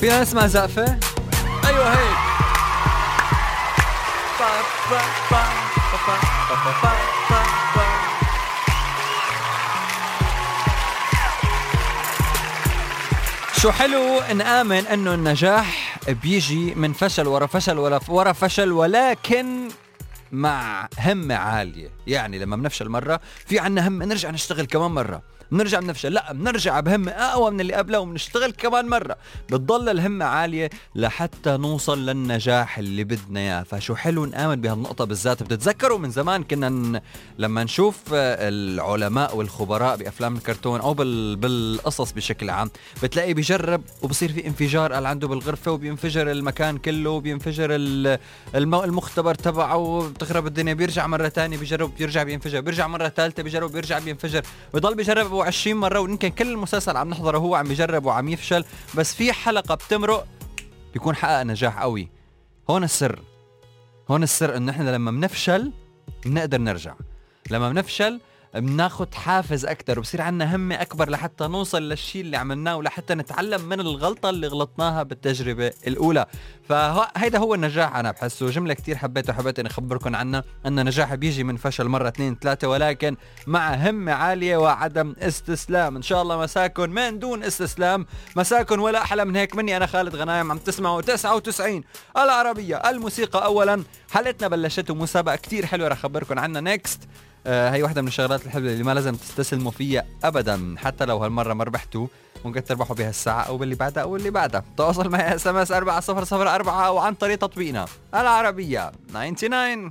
فينا نسمع زقفة؟ أيوة هيك شو حلو نآمن إنه النجاح بيجي من فشل ورا فشل ورا ورا فشل ولكن مع همة عالية يعني لما بنفشل مرة في عنا هم نرجع نشتغل كمان مرة بنرجع بنفشل لا بنرجع بهمة أقوى من اللي قبلها وبنشتغل كمان مرة بتضل الهمة عالية لحتى نوصل للنجاح اللي بدنا إياه فشو حلو نآمن بهالنقطة بالذات بتتذكروا من زمان كنا. لما نشوف العلماء والخبراء بأفلام الكرتون أو بال... بالقصص بشكل عام بتلاقي بيجرب وبصير في انفجار قال عنده بالغرفة وبينفجر المكان كله وبينفجر. المختبر تبعه وبتخرب الدنيا بيرجع مرة تانية بيجرب بيرجع بينفجر بيرجع مرة ثالثة بيجرب بيرجع بينفجر. بضل بيجرب 20 مرة ويمكن كل المسلسل عم نحضره هو عم يجرب وعم يفشل بس في حلقة بتمرق بيكون حقق نجاح قوي. هون السر. هون السر إنه إحنا لما بنفشل بنقدر نرجع. لما بنفشل بناخد حافز أكثر وبصير عندنا همة أكبر لحتى نوصل للشيء اللي عملناه ولحتى نتعلم من الغلطة اللي غلطناها بالتجربة الأولى. فهيدا هو النجاح أنا بحسه. جملة كتير حبيت وحبيت إني اخبركم عنها إن النجاح بيجي من فشل مرة اثنين ثلاثة ولكن مع همة عالية وعدم استسلام. إن شاء الله مساكن من دون استسلام مساكن ولا أحلى من هيك. مني أنا خالد غنايم عم تسمعوا 99 العربية. الموسيقى اولا حلقتنا بلشت ومسابقه كتير حلوة رح اخبركم عنها. next آه هي واحدة من الشغلات الحلوة اللي ما لازم تستسلموا فيها أبدا حتى لو هالمرة ما ربحتوا ممكن تربحوا بها الساعة أو باللي بعدها أو اللي بعدها. تواصل معي SMS 4004 أو عن طريق تطبيقنا العربية. 99